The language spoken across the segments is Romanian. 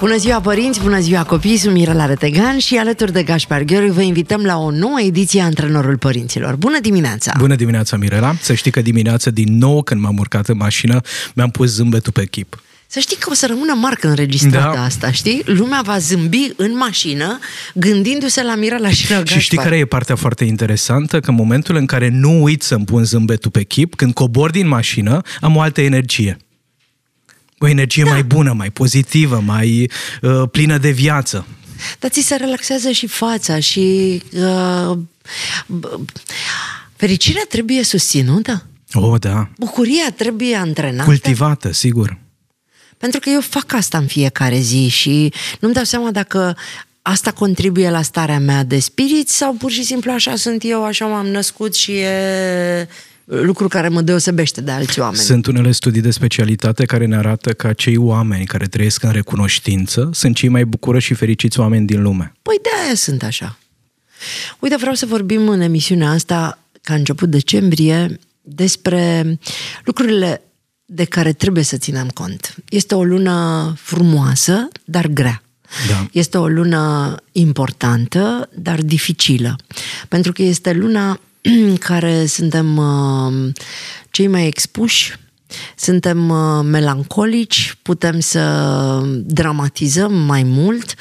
Bună ziua părinți, bună ziua copii, sunt Mirela Retegan și alături de Gaspar Gheorghi vă invităm la o nouă ediție a Antrenorul Părinților. Bună dimineața! Bună dimineața, Mirela! Să știi că dimineața din nou când m-am urcat în mașină mi-am pus zâmbetul pe chip. Să știi că o să rămână marcă înregistrată da. asta, știi? Lumea va zâmbi în mașină gândindu-se la Mirela și la Gaspar. Și știi care e partea foarte interesantă? Că în momentul în care nu uit să-mi pun zâmbetul pe chip, când cobor din mașină, am o altă energie. O energie da. mai bună, mai pozitivă, mai uh, plină de viață. Dar ți se relaxează și fața și... Uh, fericirea trebuie susținută? Oh, da. Bucuria trebuie antrenată? Cultivată, sigur. Pentru că eu fac asta în fiecare zi și nu-mi dau seama dacă asta contribuie la starea mea de spirit sau pur și simplu așa sunt eu, așa m-am născut și e lucru care mă deosebește de alți oameni. Sunt unele studii de specialitate care ne arată că acei oameni care trăiesc în recunoștință sunt cei mai bucură și fericiți oameni din lume. Păi de aia sunt așa. Uite, vreau să vorbim în emisiunea asta, ca început decembrie, despre lucrurile de care trebuie să ținem cont. Este o lună frumoasă, dar grea. Da. Este o lună importantă, dar dificilă. Pentru că este luna în care suntem uh, cei mai expuși, suntem uh, melancolici, putem să dramatizăm mai mult.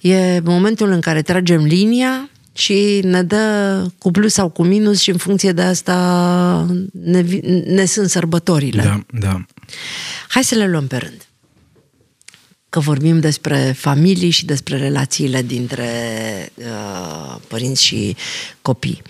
E momentul în care tragem linia și ne dă cu plus sau cu minus și în funcție de asta ne, ne sunt sărbătorile. Da, da. Hai să le luăm pe rând. Că vorbim despre familii și despre relațiile dintre uh, părinți și copii.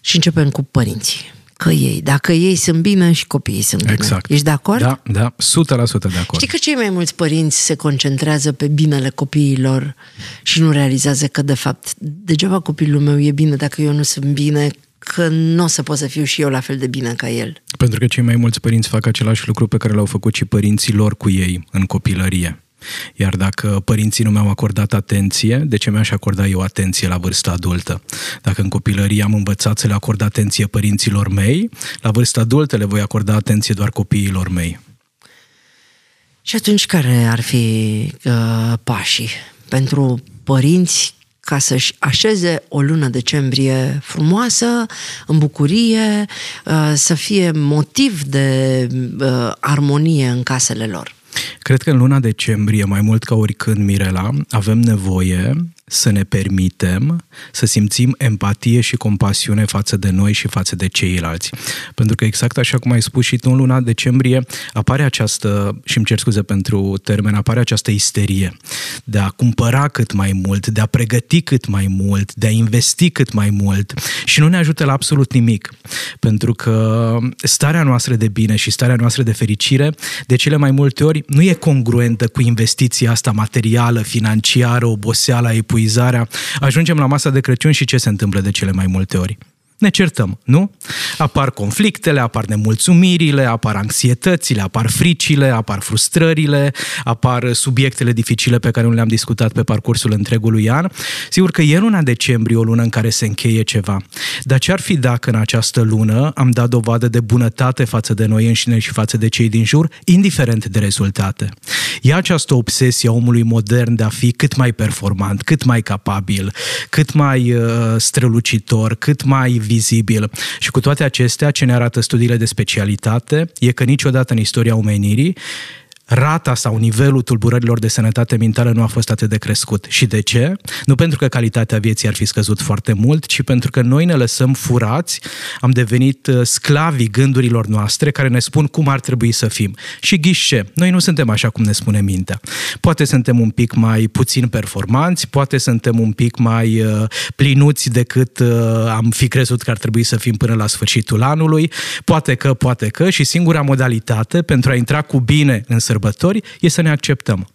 Și începem cu părinții că ei. Dacă ei sunt bine și copiii sunt bine. Exact. Ești de acord? Da, da, 100% de acord. Știi că cei mai mulți părinți se concentrează pe binele copiilor și nu realizează că, de fapt, degeaba copilul meu e bine dacă eu nu sunt bine, că nu o să pot să fiu și eu la fel de bine ca el. Pentru că cei mai mulți părinți fac același lucru pe care l-au făcut și părinții lor cu ei în copilărie. Iar dacă părinții nu mi-au acordat atenție, de ce mi-aș acorda eu atenție la vârsta adultă? Dacă în copilărie am învățat să le acord atenție părinților mei, la vârsta adultă le voi acorda atenție doar copiilor mei. Și atunci care ar fi uh, pașii pentru părinți ca să-și așeze o lună decembrie frumoasă, în bucurie, uh, să fie motiv de uh, armonie în casele lor? Cred că în luna decembrie, mai mult ca oricând, Mirela, avem nevoie să ne permitem să simțim empatie și compasiune față de noi și față de ceilalți. Pentru că exact așa cum ai spus și tu, în luna decembrie apare această, și îmi cer scuze pentru termen, apare această isterie de a cumpăra cât mai mult, de a pregăti cât mai mult, de a investi cât mai mult și nu ne ajută la absolut nimic. Pentru că starea noastră de bine și starea noastră de fericire, de cele mai multe ori, nu e congruentă cu investiția asta materială, financiară, oboseala, epuizarea epuizarea, ajungem la masa de Crăciun și ce se întâmplă de cele mai multe ori? Ne certăm, nu? Apar conflictele, apar nemulțumirile, apar anxietățile, apar fricile, apar frustrările, apar subiectele dificile pe care nu le-am discutat pe parcursul întregului an. Sigur că e luna decembrie o lună în care se încheie ceva. Dar ce ar fi dacă în această lună am dat dovadă de bunătate față de noi înșine și față de cei din jur, indiferent de rezultate? E această obsesie a omului modern de a fi cât mai performant, cât mai capabil, cât mai uh, strălucitor, cât mai vizibil. Și cu toate acestea, ce ne arată studiile de specialitate e că niciodată în istoria omenirii rata sau nivelul tulburărilor de sănătate mentală nu a fost atât de crescut. Și de ce? Nu pentru că calitatea vieții ar fi scăzut foarte mult, ci pentru că noi ne lăsăm furați, am devenit uh, sclavii gândurilor noastre care ne spun cum ar trebui să fim. Și ghișe, noi nu suntem așa cum ne spune mintea. Poate suntem un pic mai puțin performanți, poate suntem un pic mai uh, plinuți decât uh, am fi crezut că ar trebui să fim până la sfârșitul anului, poate că, poate că, și singura modalitate pentru a intra cu bine în sărbători e să ne acceptăm.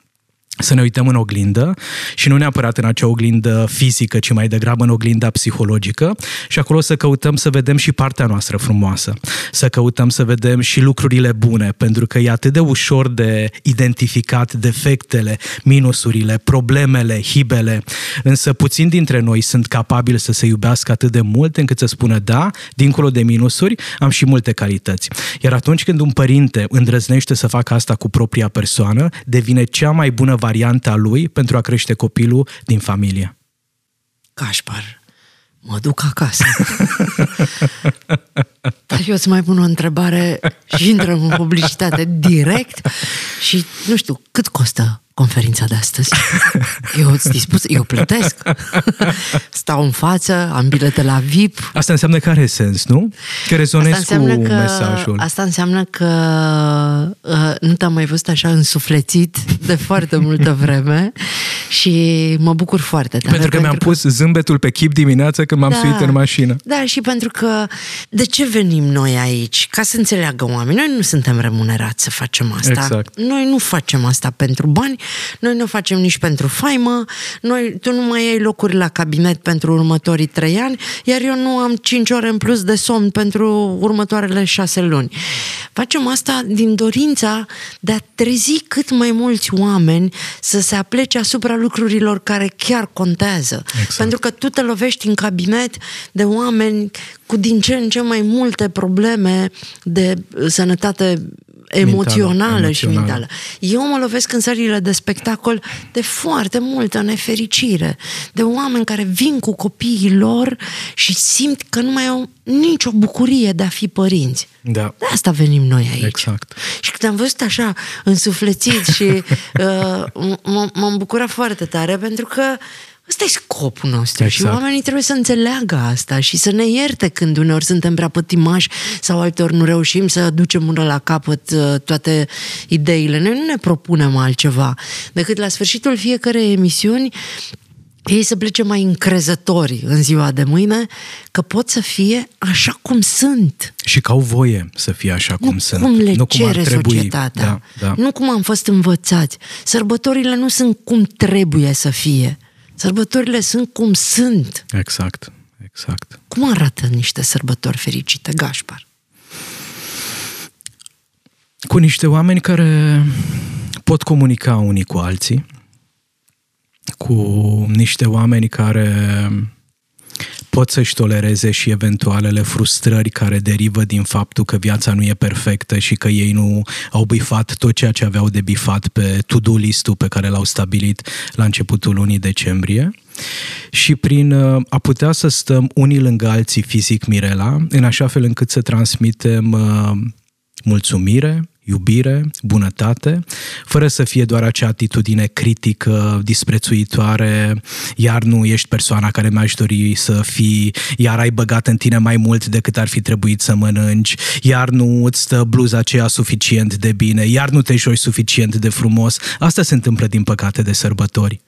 Să ne uităm în oglindă și nu neapărat în acea oglindă fizică, ci mai degrabă în oglinda psihologică și acolo să căutăm să vedem și partea noastră frumoasă, să căutăm să vedem și lucrurile bune, pentru că e atât de ușor de identificat defectele, minusurile, problemele, hibele, însă puțin dintre noi sunt capabili să se iubească atât de mult încât să spună da, dincolo de minusuri, am și multe calități. Iar atunci când un părinte îndrăznește să facă asta cu propria persoană, devine cea mai bună varianta lui pentru a crește copilul din familie. Cașpar, mă duc acasă. Dar eu îți mai pun o întrebare și intrăm în publicitate direct și nu știu, cât costă conferința de astăzi. Eu îți dispus, eu plătesc. Stau în față, am bilete la VIP. Asta înseamnă că are sens, nu? Că rezonezi cu că, mesajul. Asta înseamnă că uh, nu te-am mai văzut așa însuflețit de foarte multă vreme și mă bucur foarte tare. Pentru că pentru mi-am că... pus zâmbetul pe chip dimineața când m-am da, suit în mașină. Da, și pentru că de ce venim noi aici? Ca să înțeleagă oamenii. Noi nu suntem remunerați să facem asta. Exact. Noi nu facem asta pentru bani, noi nu facem nici pentru faimă, noi, tu nu mai ai locuri la cabinet pentru următorii trei ani, iar eu nu am cinci ore în plus de somn pentru următoarele șase luni. Facem asta din dorința de a trezi cât mai mulți oameni să se aplece asupra lucrurilor care chiar contează. Exact. Pentru că tu te lovești în cabinet de oameni cu din ce în ce mai multe probleme de sănătate emoțională, și mentală. Eu mă lovesc în sările de spectacol de foarte multă nefericire, de oameni care vin cu copiii lor și simt că nu mai au nicio bucurie de a fi părinți. Da. De asta venim noi aici. Exact. Și când am văzut așa însuflețit și uh, m-am bucurat foarte tare pentru că Ăsta e scopul nostru exact. și oamenii trebuie să înțeleagă asta și să ne ierte când uneori suntem prea pătimași sau alteori nu reușim să ducem una la capăt uh, toate ideile. Noi nu ne propunem altceva decât la sfârșitul fiecarei emisiuni ei să plece mai încrezători în ziua de mâine că pot să fie așa cum sunt. Și că au voie să fie așa cum nu sunt. cum le nu cere cum ar trebui. societatea. Da, da. Nu cum am fost învățați. Sărbătorile nu sunt cum trebuie să fie. Sărbătorile sunt cum sunt. Exact, exact. Cum arată niște sărbători fericite, Gașpar? Cu niște oameni care pot comunica unii cu alții, cu niște oameni care pot să-și tolereze și eventualele frustrări care derivă din faptul că viața nu e perfectă și că ei nu au bifat tot ceea ce aveau de bifat pe to-do list-ul pe care l-au stabilit la începutul lunii decembrie. Și prin uh, a putea să stăm unii lângă alții fizic Mirela, în așa fel încât să transmitem uh, mulțumire, iubire, bunătate, fără să fie doar acea atitudine critică, disprețuitoare, iar nu ești persoana care mi-aș dori să fii, iar ai băgat în tine mai mult decât ar fi trebuit să mănânci, iar nu îți stă bluza aceea suficient de bine, iar nu te joci suficient de frumos. Asta se întâmplă din păcate de sărbători.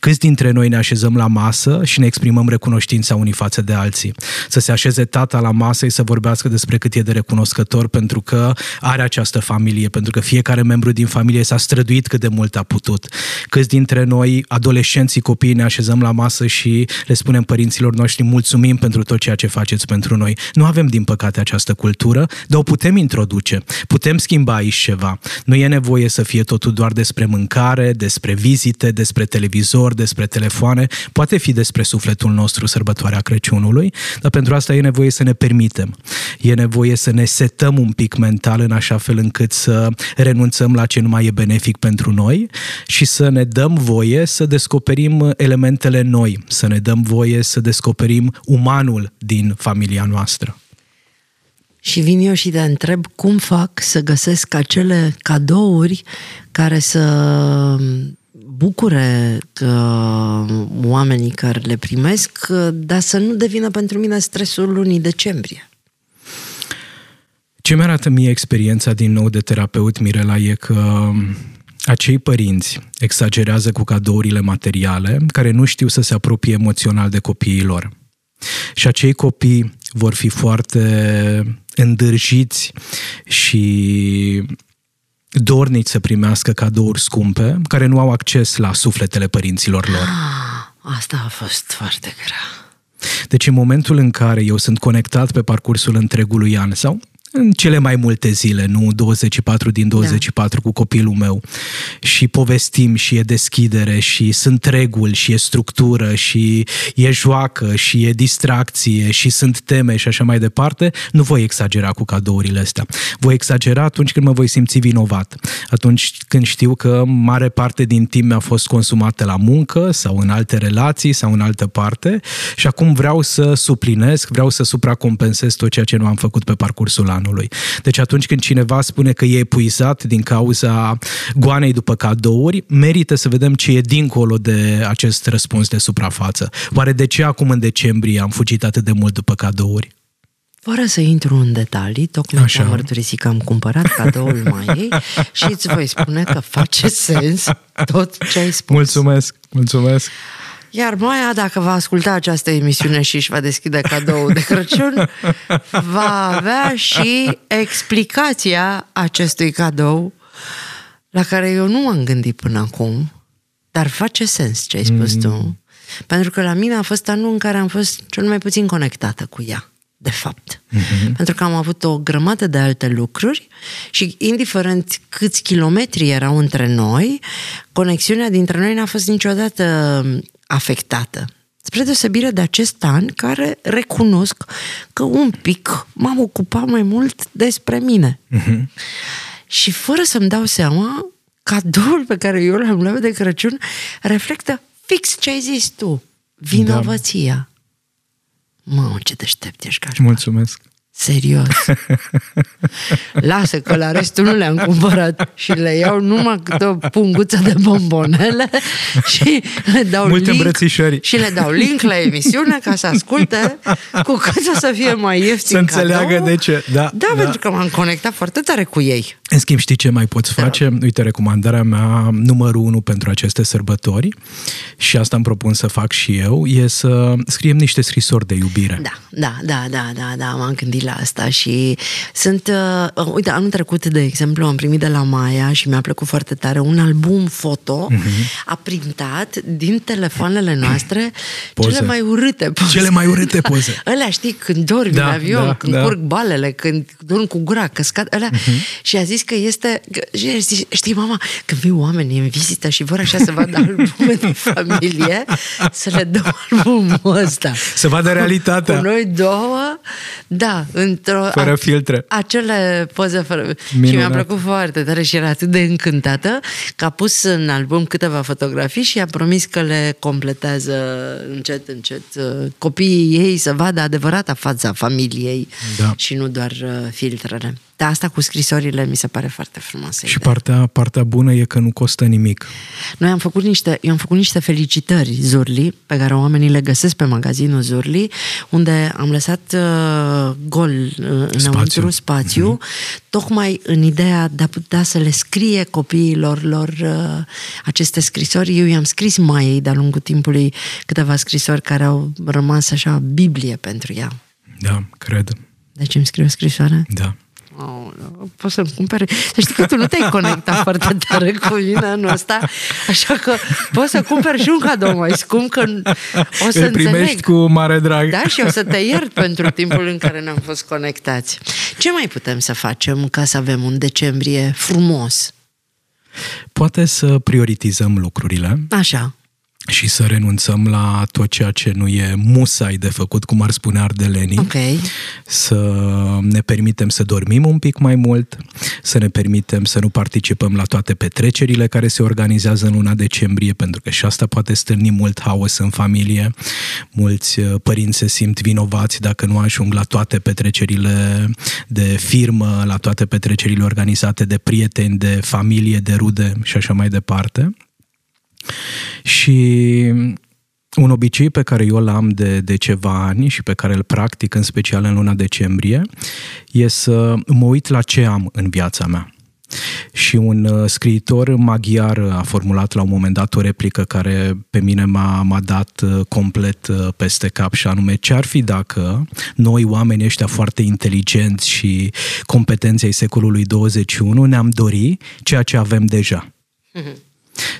Câți dintre noi ne așezăm la masă și ne exprimăm recunoștința unii față de alții? Să se așeze tata la masă și să vorbească despre cât e de recunoscător pentru că are această familie, pentru că fiecare membru din familie s-a străduit cât de mult a putut. Câți dintre noi, adolescenții, copiii, ne așezăm la masă și le spunem părinților noștri mulțumim pentru tot ceea ce faceți pentru noi. Nu avem, din păcate, această cultură, dar o putem introduce. Putem schimba aici ceva. Nu e nevoie să fie totul doar despre mâncare, despre vizite, despre televizor televizor, despre telefoane, poate fi despre sufletul nostru sărbătoarea Crăciunului, dar pentru asta e nevoie să ne permitem. E nevoie să ne setăm un pic mental în așa fel încât să renunțăm la ce nu mai e benefic pentru noi și să ne dăm voie să descoperim elementele noi, să ne dăm voie să descoperim umanul din familia noastră. Și vin eu și te întreb cum fac să găsesc acele cadouri care să bucure uh, oamenii care le primesc, uh, dar să nu devină pentru mine stresul lunii decembrie. Ce mi arată mie experiența din nou de terapeut, Mirela, e că um, acei părinți exagerează cu cadourile materiale care nu știu să se apropie emoțional de copiii lor. Și acei copii vor fi foarte îndârjiți și dornici să primească cadouri scumpe, care nu au acces la sufletele părinților lor. Ah, asta a fost foarte grea. Deci în momentul în care eu sunt conectat pe parcursul întregului an sau în cele mai multe zile, nu 24 din 24 da. cu copilul meu. Și povestim și e deschidere și sunt reguli și e structură și e joacă și e distracție și sunt teme și așa mai departe, nu voi exagera cu cadourile astea. Voi exagera atunci când mă voi simți vinovat, atunci când știu că mare parte din timp mi-a fost consumată la muncă sau în alte relații sau în altă parte. Și acum vreau să suplinesc, vreau să supracompensez tot ceea ce nu am făcut pe parcursul anului anului. Deci atunci când cineva spune că e epuizat din cauza goanei după cadouri, merită să vedem ce e dincolo de acest răspuns de suprafață. Oare de ce acum în decembrie am fugit atât de mult după cadouri? Fără să intru în detalii, tocmai Așa. am mărturisit că am cumpărat cadoul mai și îți voi spune că face sens tot ce ai spus. Mulțumesc, mulțumesc. Iar Maia, dacă va asculta această emisiune și își va deschide cadou de Crăciun, va avea și explicația acestui cadou la care eu nu m-am gândit până acum, dar face sens ce ai spus mm. tu. Pentru că la mine a fost anul în care am fost cel mai puțin conectată cu ea, de fapt. Mm-hmm. Pentru că am avut o grămadă de alte lucruri și indiferent câți kilometri erau între noi, conexiunea dintre noi n-a fost niciodată afectată. Spre deosebire de acest an care recunosc că un pic m-am ocupat mai mult despre mine. Uh-huh. Și fără să-mi dau seama, cadoul pe care eu l-am luat de Crăciun reflectă fix ce ai zis tu. Vinovăția. Da. Mamă, ce deștept ești, Cașpa. Mulțumesc. Serios. Lasă că la restul nu le-am cumpărat și le iau numai câte o punguță de bombonele și le dau Multe link îmbrățișări. și le dau link la emisiune ca să asculte cu cât o să fie mai ieftin Să înțeleagă cadou. de ce. Da, da, da, pentru că m-am conectat foarte tare cu ei. În schimb, știi ce mai poți face? Uite, recomandarea mea numărul unu pentru aceste sărbători și asta îmi propun să fac și eu, e să scriem niște scrisori de iubire. Da, da, da, da, da, da, m-am gândit la asta și sunt, uh, uite, anul trecut, de exemplu, am primit de la Maia și mi-a plăcut foarte tare un album foto uh-huh. a printat din telefoanele noastre poze. cele mai urâte poze. Cele mai urâte poze. Alea, știi, când dormi da, în avion, da, când da. curg balele, când dormi cu gura căscat, alea. Uh-huh. Și a zis că este, că, știi, mama, când vii oamenii în vizită și vor așa să vadă albume de familie, să le dau albumul ăsta. Să vadă realitatea. Cu noi două, da, într-o... Fără filtre. Acele poze fără... Minunat. Și mi-a plăcut foarte tare și era atât de încântată că a pus în album câteva fotografii și a promis că le completează încet, încet uh, copiii ei să vadă adevărata fața familiei da. și nu doar uh, filtrele. Da, asta cu scrisorile mi se pare foarte frumoasă. Și partea, partea bună e că nu costă nimic. Noi am făcut niște, eu am făcut niște felicitări Zurli, pe care oamenii le găsesc pe magazinul Zurli, unde am lăsat uh, gol uh, înăuntru, spațiu, spațiu mm-hmm. tocmai în ideea de a putea să le scrie copiilor lor uh, aceste scrisori. Eu i-am scris mai ei de-a lungul timpului câteva scrisori care au rămas așa Biblie pentru ea. Da, cred. Deci îmi scriu o scrisoare? Da. Oh, poți să-mi cumpere? Să știi că tu nu te-ai conectat foarte tare cu mine anul ăsta, așa că poți să cumperi și un cadou mai scump, că o să Îl primești înțeleg. cu mare drag. Da, și o să te iert pentru timpul în care ne-am fost conectați. Ce mai putem să facem ca să avem un decembrie frumos? Poate să prioritizăm lucrurile. Așa și să renunțăm la tot ceea ce nu e musai de făcut, cum ar spune ardelenii. Okay. Să ne permitem să dormim un pic mai mult, să ne permitem să nu participăm la toate petrecerile care se organizează în luna decembrie, pentru că și asta poate stârni mult haos în familie. Mulți uh, părinți se simt vinovați dacă nu ajung la toate petrecerile de firmă, la toate petrecerile organizate de prieteni, de familie, de rude și așa mai departe. Și un obicei pe care eu l-am de, de ceva ani și pe care îl practic în special în luna decembrie e să mă uit la ce am în viața mea. Și un uh, scriitor maghiar a formulat la un moment dat o replică care pe mine m-a, m-a dat uh, complet uh, peste cap și anume ce ar fi dacă noi, oamenii ăștia foarte inteligenți și competenți ai secolului 21, ne-am dori ceea ce avem deja. Mm-hmm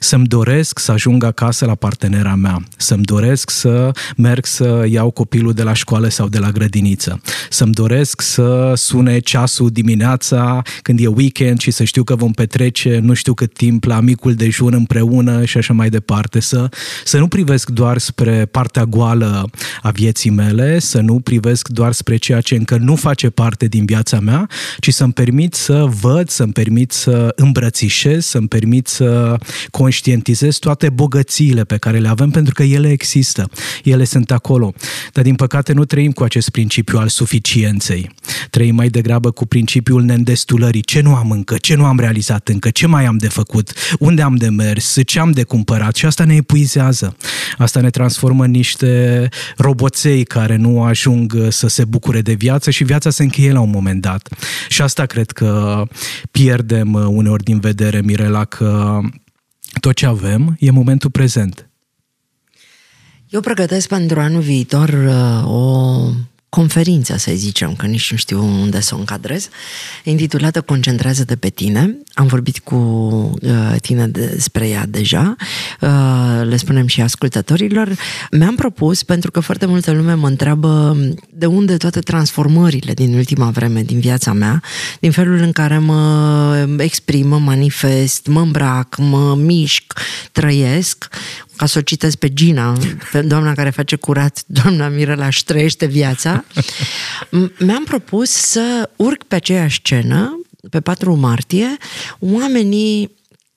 să-mi doresc să ajung acasă la partenera mea, să-mi doresc să merg să iau copilul de la școală sau de la grădiniță, să-mi doresc să sune ceasul dimineața când e weekend și să știu că vom petrece nu știu cât timp la micul dejun împreună și așa mai departe, să, să nu privesc doar spre partea goală a vieții mele, să nu privesc doar spre ceea ce încă nu face parte din viața mea, ci să-mi permit să văd, să-mi permit să îmbrățișez, să-mi permit să conștientizez toate bogățiile pe care le avem pentru că ele există, ele sunt acolo. Dar din păcate nu trăim cu acest principiu al suficienței. Trăim mai degrabă cu principiul neîndestulării. Ce nu am încă? Ce nu am realizat încă? Ce mai am de făcut? Unde am de mers? Ce am de cumpărat? Și asta ne epuizează. Asta ne transformă în niște roboței care nu ajung să se bucure de viață și viața se încheie la un moment dat. Și asta cred că pierdem uneori din vedere, Mirela, că tot ce avem e momentul prezent. Eu pregătesc pentru anul viitor uh, o conferință, să zicem, că nici nu știu unde să o încadrez, intitulată Concentrează-te pe tine. Am vorbit cu uh, tine despre ea deja, uh, le spunem și ascultătorilor. Mi-am propus, pentru că foarte multă lume mă întreabă de unde toate transformările din ultima vreme, din viața mea, din felul în care mă exprim, mă manifest, mă îmbrac, mă mișc, trăiesc ca să o citesc pe Gina, pe doamna care face curat, doamna Mirela își trăiește viața, mi-am propus să urc pe aceeași scenă, pe 4 martie, oamenii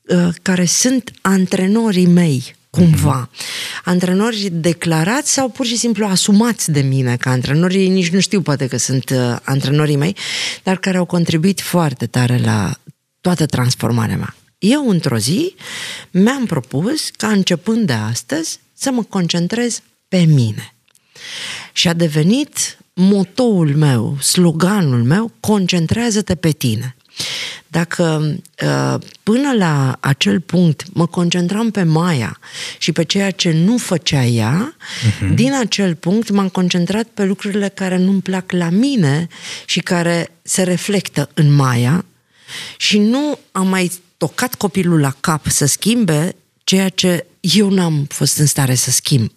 uh, care sunt antrenorii mei, cumva. Mm-hmm. Antrenori declarați sau pur și simplu asumați de mine ca antrenori, nici nu știu poate că sunt uh, antrenorii mei, dar care au contribuit foarte tare la toată transformarea mea eu într-o zi mi-am propus ca începând de astăzi să mă concentrez pe mine. Și a devenit motoul meu, sloganul meu, concentrează-te pe tine. Dacă uh, până la acel punct mă concentram pe Maia și pe ceea ce nu făcea ea, uh-huh. din acel punct m-am concentrat pe lucrurile care nu-mi plac la mine și care se reflectă în Maia și nu am mai tocat copilul la cap să schimbe ceea ce eu n-am fost în stare să schimb.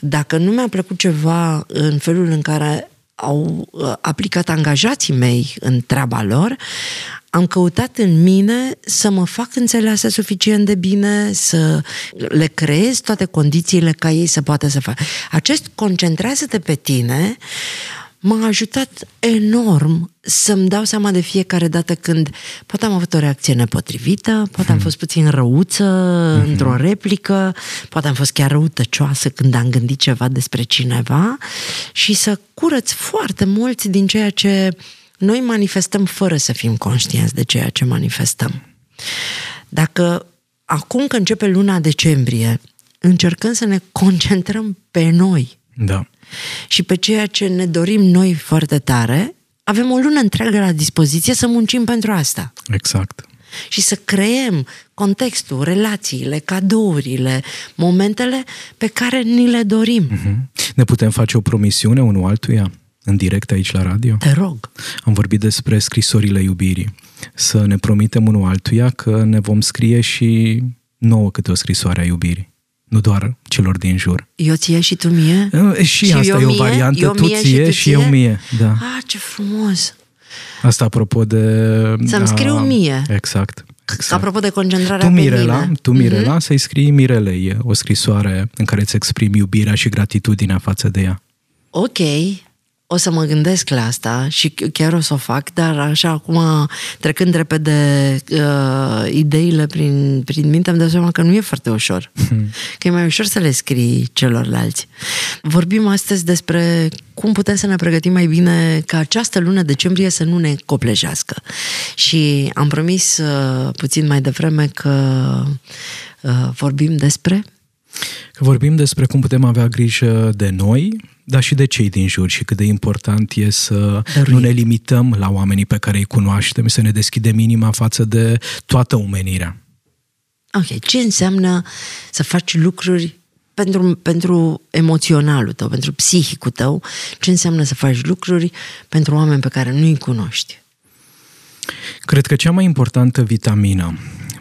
Dacă nu mi-a plăcut ceva în felul în care au uh, aplicat angajații mei în treaba lor, am căutat în mine să mă fac înțeleasă suficient de bine, să le creez toate condițiile ca ei să poată să facă. Acest concentrează-te pe tine m-a ajutat enorm să-mi dau seama de fiecare dată când poate am avut o reacție nepotrivită, poate am hmm. fost puțin răuță mm-hmm. într-o replică, poate am fost chiar răutăcioasă când am gândit ceva despre cineva și să curăț foarte mult din ceea ce noi manifestăm fără să fim conștienți de ceea ce manifestăm. Dacă acum că începe luna decembrie, încercăm să ne concentrăm pe noi. Da și pe ceea ce ne dorim noi foarte tare, avem o lună întreagă la dispoziție să muncim pentru asta. Exact. Și să creăm contextul, relațiile, cadourile, momentele pe care ni le dorim. Uh-huh. Ne putem face o promisiune unul altuia? în direct aici la radio? Te rog. Am vorbit despre scrisorile iubirii. Să ne promitem unul altuia că ne vom scrie și nouă câte o scrisoare a iubirii nu doar celor din jur. Eu ție și tu mie? Și, și asta e o variantă, eu tu ție și, tu și eu mie. Da. Ah, ce frumos! Asta apropo de... Să-mi scriu mie. Exact. Exact. Apropo de concentrarea tu, Mirela, pe mine. Tu, Mirela, mm-hmm. să-i scrii Mirelei o scrisoare în care îți exprimi iubirea și gratitudinea față de ea. Ok, o să mă gândesc la asta și chiar o să o fac, dar așa acum, trecând repede uh, ideile prin, prin minte, îmi dau seama că nu e foarte ușor. Hmm. Că e mai ușor să le scrii celorlalți. Vorbim astăzi despre cum putem să ne pregătim mai bine ca această lună decembrie să nu ne coplejească. Și am promis uh, puțin mai devreme că uh, vorbim despre... Că vorbim despre cum putem avea grijă de noi, dar și de cei din jur și cât de important e să Dăruim. nu ne limităm la oamenii pe care îi cunoaștem, să ne deschidem inima față de toată omenirea. Ok, ce înseamnă să faci lucruri pentru, pentru emoționalul tău, pentru psihicul tău? Ce înseamnă să faci lucruri pentru oameni pe care nu-i cunoști? Cred că cea mai importantă vitamină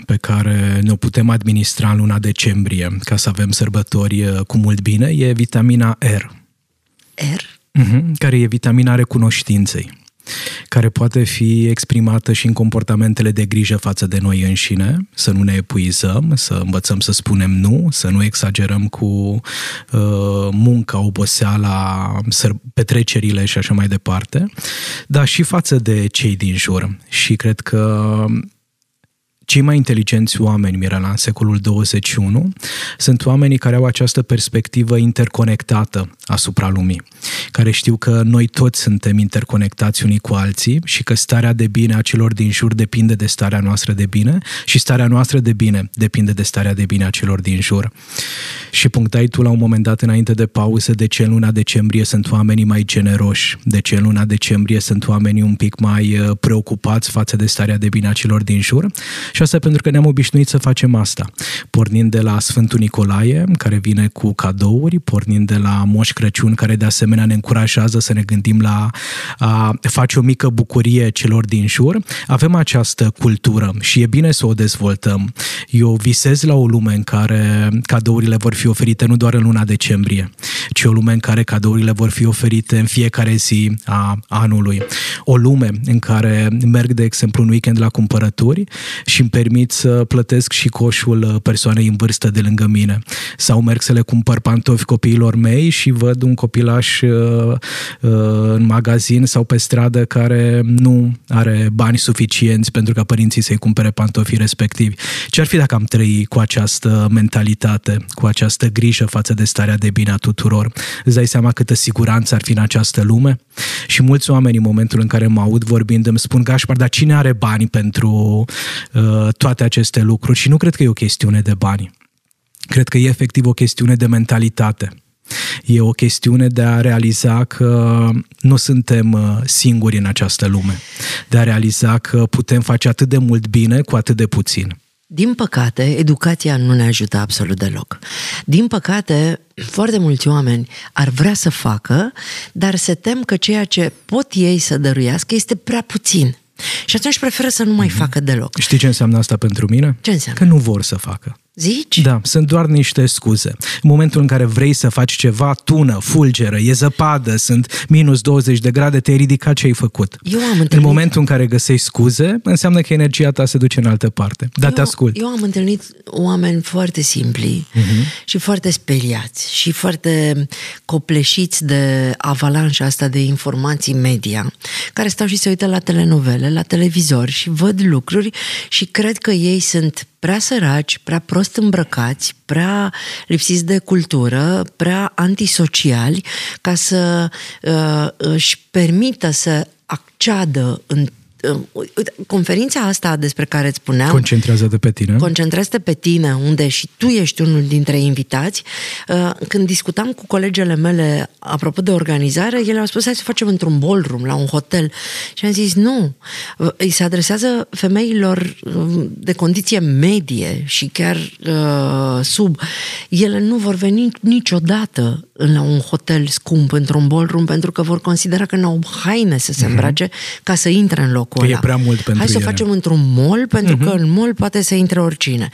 pe care ne-o putem administra în luna decembrie ca să avem sărbători uh, cu mult bine e vitamina R, R? mhm, care e vitamina recunoștinței care poate fi exprimată și în comportamentele de grijă față de noi înșine, să nu ne epuizăm, să învățăm să spunem nu, să nu exagerăm cu uh, munca, oboseala, petrecerile și așa mai departe, dar și față de cei din jur. Și cred că cei mai inteligenți oameni, Mirela, în secolul 21, sunt oamenii care au această perspectivă interconectată asupra lumii, care știu că noi toți suntem interconectați unii cu alții și că starea de bine a celor din jur depinde de starea noastră de bine și starea noastră de bine depinde de starea de bine a celor din jur. Și punctai tu la un moment dat înainte de pauză de ce în luna decembrie sunt oamenii mai generoși, de ce în luna decembrie sunt oamenii un pic mai uh, preocupați față de starea de bine a celor din jur și asta pentru că ne-am obișnuit să facem asta. Pornind de la Sfântul Nicolae, care vine cu cadouri, pornind de la Moș Crăciun, care de asemenea ne încurajează să ne gândim la a face o mică bucurie celor din jur, avem această cultură și e bine să o dezvoltăm. Eu visez la o lume în care cadourile vor fi oferite nu doar în luna decembrie, ci o lume în care cadourile vor fi oferite în fiecare zi a anului. O lume în care merg, de exemplu, un weekend la cumpărături și îmi permit să plătesc și coșul persoanei în vârstă de lângă mine. Sau merg să le cumpăr pantofi copiilor mei și văd un copilaș uh, uh, în magazin sau pe stradă care nu are bani suficienți pentru ca părinții să-i cumpere pantofii respectivi. Ce ar fi dacă am trăi cu această mentalitate, cu această grijă față de starea de bine a tuturor? Îți dai seama câtă siguranță ar fi în această lume? Și mulți oameni în momentul în care mă aud vorbind îmi spun, Gașpar, dar cine are bani pentru uh, toate aceste lucruri? Și nu cred că e o chestiune de bani. Cred că e efectiv o chestiune de mentalitate. E o chestiune de a realiza că nu suntem uh, singuri în această lume, de a realiza că putem face atât de mult bine cu atât de puțin. Din păcate, educația nu ne ajută absolut deloc. Din păcate, foarte mulți oameni ar vrea să facă, dar se tem că ceea ce pot ei să dăruiască este prea puțin. Și atunci preferă să nu mai mm-hmm. facă deloc. Știi ce înseamnă asta pentru mine? Ce înseamnă? Că nu vor să facă. Zici? Da, sunt doar niște scuze. În momentul în care vrei să faci ceva, tună, fulgeră, e zăpadă, sunt minus 20 de grade, te-ai ridicat ce ai făcut. Eu am întâlnit... În momentul în care găsești scuze, înseamnă că energia ta se duce în altă parte. Dar eu, te ascult. Eu am întâlnit oameni foarte simpli uh-huh. și foarte speriați și foarte copleșiți de avalanșa asta de informații media, care stau și se uită la telenovele, la televizor și văd lucruri și cred că ei sunt prea săraci, prea prost îmbrăcați, prea lipsiți de cultură, prea antisociali ca să uh, își permită să acceadă în uite, conferința asta despre care îți spuneam... Concentrează-te pe tine. Concentrează pe tine, unde și tu ești unul dintre invitați. Uh, când discutam cu colegele mele apropo de organizare, ele au spus hai să facem într-un ballroom, la un hotel. Și am zis nu. Uh, îi se adresează femeilor uh, de condiție medie și chiar uh, sub. Ele nu vor veni niciodată la un hotel scump, într-un ballroom, pentru că vor considera că nu au haine să se mhm. îmbrace mm-hmm. ca să intre în locul că ăla. e prea mult pentru Hai să ele. facem într-un mall, pentru mm-hmm. că în mall poate să intre oricine.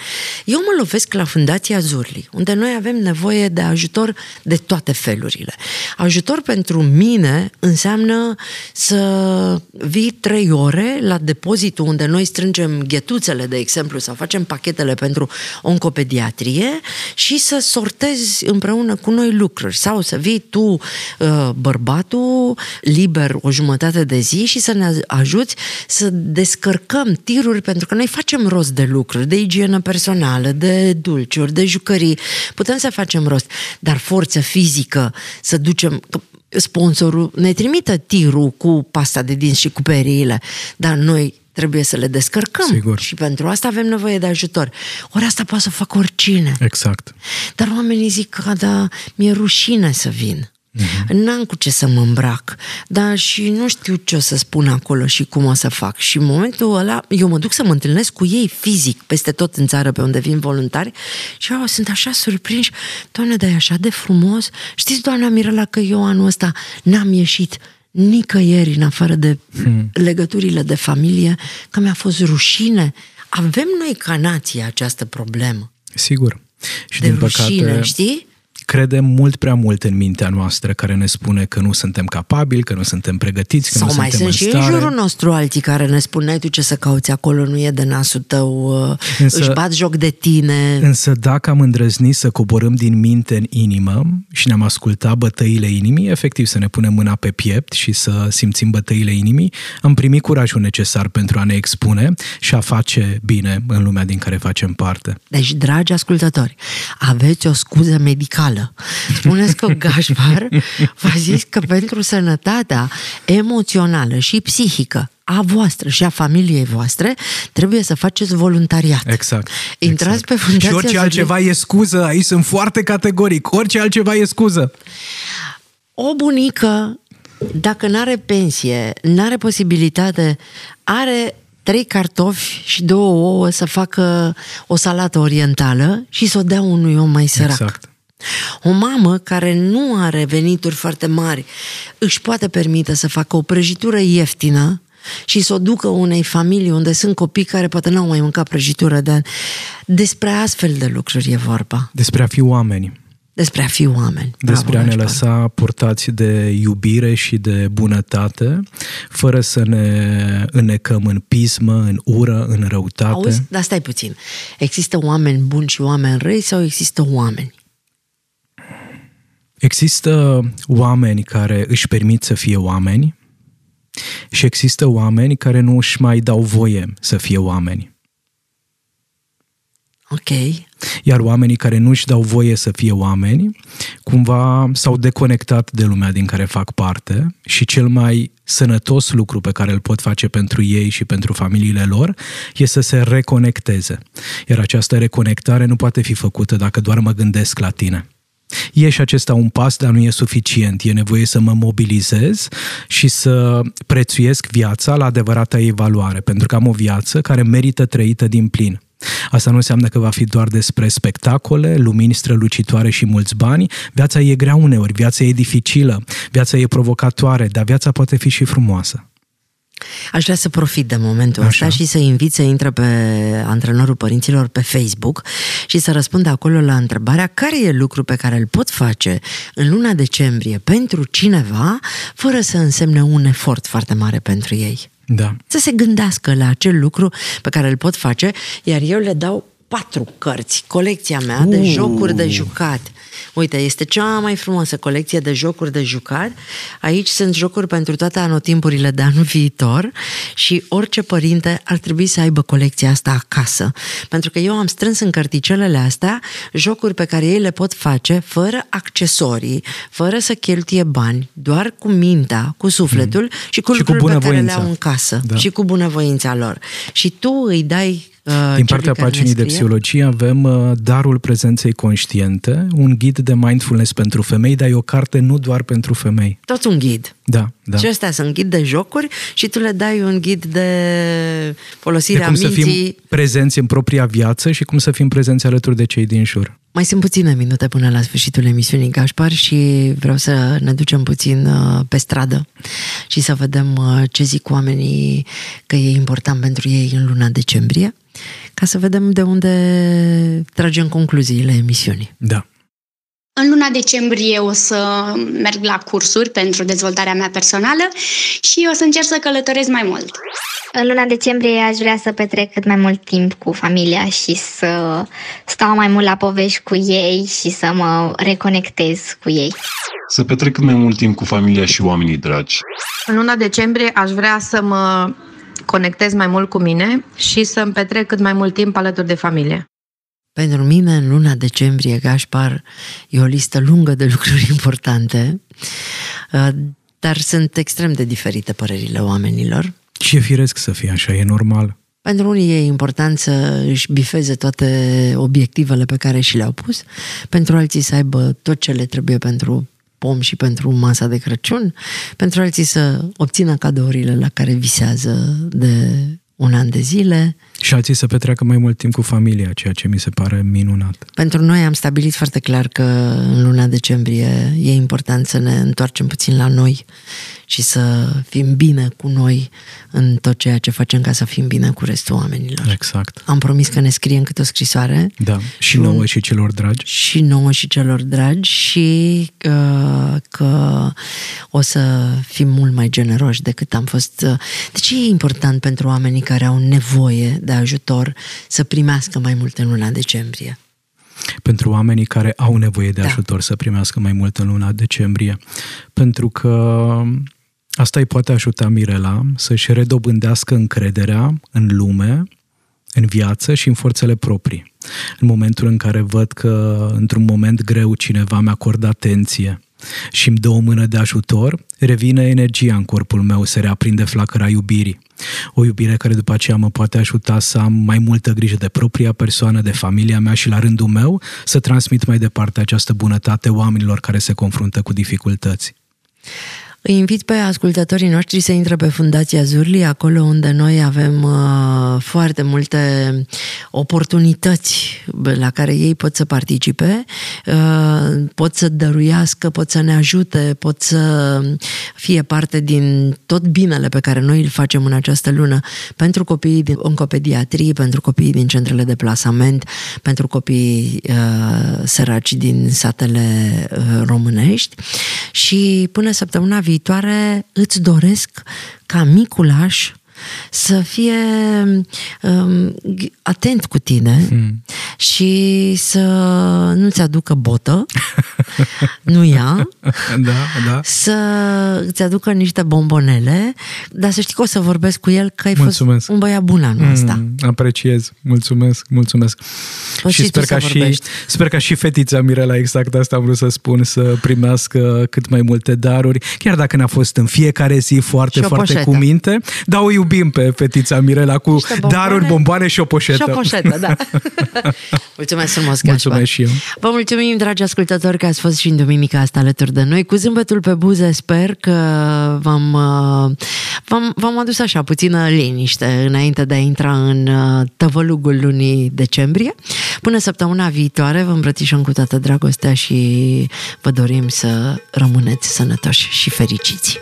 Eu mă lovesc la Fundația Zurli, unde noi avem nevoie de ajutor de toate felurile. Ajutor pentru mine înseamnă să vii trei ore la depozitul unde noi strângem ghetuțele, de exemplu, sau facem pachetele pentru oncopediatrie și să sortezi împreună cu noi lucruri. Sau să vii tu, uh, bărbatul, liber o jumătate de zi și să ne ajuți să descărcăm tiruri, pentru că noi facem rost de lucruri, de igienă personală, de dulciuri, de jucării. Putem să facem rost, dar forță fizică, să ducem sponsorul ne trimită tirul cu pasta de dinți și cu periile, dar noi trebuie să le descărcăm Sigur. și pentru asta avem nevoie de ajutor. Ori asta poate să facă oricine. Exact. Dar oamenii zic că da, mi-e rușine să vin. Uh-huh. N-am cu ce să mă îmbrac, dar și nu știu ce o să spun acolo și cum o să fac. Și în momentul ăla, eu mă duc să mă întâlnesc cu ei fizic, peste tot în țară pe unde vin voluntari și eu sunt așa surprinși. Doamne, dar e așa de frumos. Știți, doamna Mirela, că eu anul ăsta n-am ieșit nicăieri în afară de hmm. legăturile de familie, că mi-a fost rușine. Avem noi ca nație această problemă. Sigur. Și de din rușine, păcate, știi? Credem mult prea mult în mintea noastră care ne spune că nu suntem capabili, că nu suntem pregătiți, că Sau nu mai suntem sunt în și stare. în jurul nostru alții care ne spun, "N-ai tu ce să cauți acolo, nu e de nasul tău, Însă- Însă, își bat joc de tine. Însă dacă am îndrăznit să coborâm din minte în inimă și ne-am ascultat bătăile inimii, efectiv să ne punem mâna pe piept și să simțim bătăile inimii, am primit curajul necesar pentru a ne expune și a face bine în lumea din care facem parte. Deci, dragi ascultători, aveți o scuză medicală. Spuneți că Gașpar v-a zis că pentru sănătatea emoțională și psihică a voastră și a familiei voastre, trebuie să faceți voluntariat. Exact. Intrați exact. pe Fundația Și orice Zilei- altceva e scuză, aici sunt foarte categoric, orice altceva e scuză. O bunică, dacă nu are pensie, nu are posibilitate, are trei cartofi și două ouă să facă o salată orientală și să o dea unui om mai sărac. Exact. O mamă care nu are venituri foarte mari își poate permite să facă o prăjitură ieftină și să o ducă unei familii unde sunt copii care poate n-au mai mâncat prăjitură de ani. Despre astfel de lucruri e vorba. Despre a fi oameni. Despre a fi oameni. Despre Bravo, a ne Gașpar. lăsa purtați de iubire și de bunătate, fără să ne înnecăm în pismă, în ură, în răutate. Auzi? Dar stai puțin. Există oameni buni și oameni răi sau există oameni? Există oameni care își permit să fie oameni și există oameni care nu își mai dau voie să fie oameni. Ok. Iar oamenii care nu își dau voie să fie oameni, cumva s-au deconectat de lumea din care fac parte și cel mai sănătos lucru pe care îl pot face pentru ei și pentru familiile lor e să se reconecteze. Iar această reconectare nu poate fi făcută dacă doar mă gândesc la tine. E și acesta un pas, dar nu e suficient. E nevoie să mă mobilizez și să prețuiesc viața la adevărata ei valoare, pentru că am o viață care merită trăită din plin. Asta nu înseamnă că va fi doar despre spectacole, lumini strălucitoare și mulți bani. Viața e grea uneori, viața e dificilă, viața e provocatoare, dar viața poate fi și frumoasă. Aș vrea să profit de momentul Așa. ăsta și să invit să intre pe antrenorul părinților pe Facebook și să răspundă acolo la întrebarea care e lucru pe care îl pot face în luna decembrie pentru cineva fără să însemne un efort foarte mare pentru ei. Da. Să se gândească la acel lucru pe care îl pot face, iar eu le dau patru cărți, colecția mea de Uh. jocuri de jucat. Uite, este cea mai frumoasă colecție de jocuri de jucat. Aici sunt jocuri pentru toate anotimpurile de anul viitor și orice părinte ar trebui să aibă colecția asta acasă. Pentru că eu am strâns în cărticelele astea jocuri pe care ei le pot face fără accesorii, fără să cheltuie bani, doar cu mintea, cu sufletul mm. și cu Și cu lucruri pe care le bunăvoința. au în casă Da. și cu bunăvoința lor. Și tu îi dai uh, Din celui partea care ne paginii de scrie? psihologie avem uh, Darul prezenței conștiente, un ghid de mindfulness pentru femei, dar e o carte nu doar pentru femei. Tot un ghid. Da, da. Și ăstea sunt ghid de jocuri și tu le dai un ghid de De folosire a cum să minții. fim prezenți în propria viață și cum să fim prezenți alături de cei din jur. Mai sunt puține minute până la sfârșitul emisiunii Gașpar și vreau să ne ducem puțin uh, pe stradă și să vedem uh, ce zic oamenii că e important pentru ei în luna decembrie, ca să vedem de unde tragem concluziile emisiunii. Da. În luna decembrie o să merg la cursuri pentru dezvoltarea mea personală și o să încerc să călătoresc mai mult. În luna decembrie aș vrea să petrec cât mai mult timp cu familia și să stau mai mult la povești cu ei și să mă reconectez cu ei. Să petrec cât mai mult timp cu familia și oamenii dragi. În luna decembrie aș vrea să mă conectez mai mult cu mine și să-mi petrec cât mai mult timp alături de familie. Pentru mine, în luna decembrie, Gașpar, e o listă lungă de lucruri importante, uh, dar sunt extrem de diferite părerile oamenilor. Și e firesc să fie așa, e normal. Pentru unii e important să își bifeze toate obiectivele pe care și le-au pus, pentru alții să aibă tot ce le trebuie pentru pom și pentru masa de Crăciun, pentru alții să obțină cadourile la care visează de un an de zile. Și alții să petreacă mai mult timp cu familia, ceea ce mi se pare minunat. Pentru noi am stabilit foarte clar că în luna decembrie e important să ne întoarcem puțin la noi și să fim bine cu noi în tot ceea ce facem ca să fim bine cu restul oamenilor. Exact. Am promis că ne scriem câte o scrisoare. Da, și un- nouă și celor dragi. și nouă și celor dragi și uh, că o să fim mult mai generoși decât am fost. Uh, de ce e important pentru oamenii care au nevoie de ajutor să primească mai mult în luna decembrie? pentru oamenii care au nevoie de Da. ajutor să primească mai mult în luna decembrie. Pentru că asta îi poate ajuta Mirela să-și redobândească încrederea în lume, în viață și în forțele proprii. În momentul în care văd că într-un moment greu cineva mi acordă atenție și îmi dă o mână de ajutor, revine energia în corpul meu, se reaprinde flacăra iubirii. O iubire care după aceea mă poate ajuta să am mai multă grijă de propria persoană, de familia mea și la rândul meu să transmit mai departe această bunătate oamenilor care se confruntă cu dificultăți. Îi invit pe ascultătorii noștri să intre pe Fundația Zurli, acolo unde noi avem uh, foarte multe oportunități la care ei pot să participe, uh, pot să dăruiască, pot să ne ajute, pot să fie parte din tot binele pe care noi îl facem în această lună pentru copiii din oncopediatrie, pentru copiii din centrele de plasament, pentru copiii uh, săraci din satele uh, românești. Și până săptămâna viitoare îți doresc ca Miculaș să fie um, atent cu tine hmm. și să nu-ți aducă botă, nu ea, da, da. să îți aducă niște bombonele, dar să știi că o să vorbesc cu el că ai Mulțumesc. fost un băiat bun anul ăsta. Mm, apreciez, mulțumesc, mulțumesc. Poți și tu sper să ca și, vorbești. sper ca și fetița Mirela, exact asta am vrut să spun, să primească cât mai multe daruri, chiar dacă ne-a fost în fiecare zi foarte, Și o foarte poșetă. cu minte, dar o iubim pe fetița Mirela cu Niște bomboane. daruri, bomboane și o poșetă. Și o poșetă, da. mulțumesc frumos, Gașpar. Mulțumesc și eu. Vă mulțumim, dragi ascultători, că ați fost și în duminica asta alături de noi. Cu zâmbetul pe buze sper că v-am, uh, v-am, v-am adus așa puțină liniște înainte de a intra în uh, tăvălugul lunii decembrie. Până săptămâna viitoare vă îmbrățișăm cu toată dragostea și vă dorim să rămâneți sănătoși și fericiți.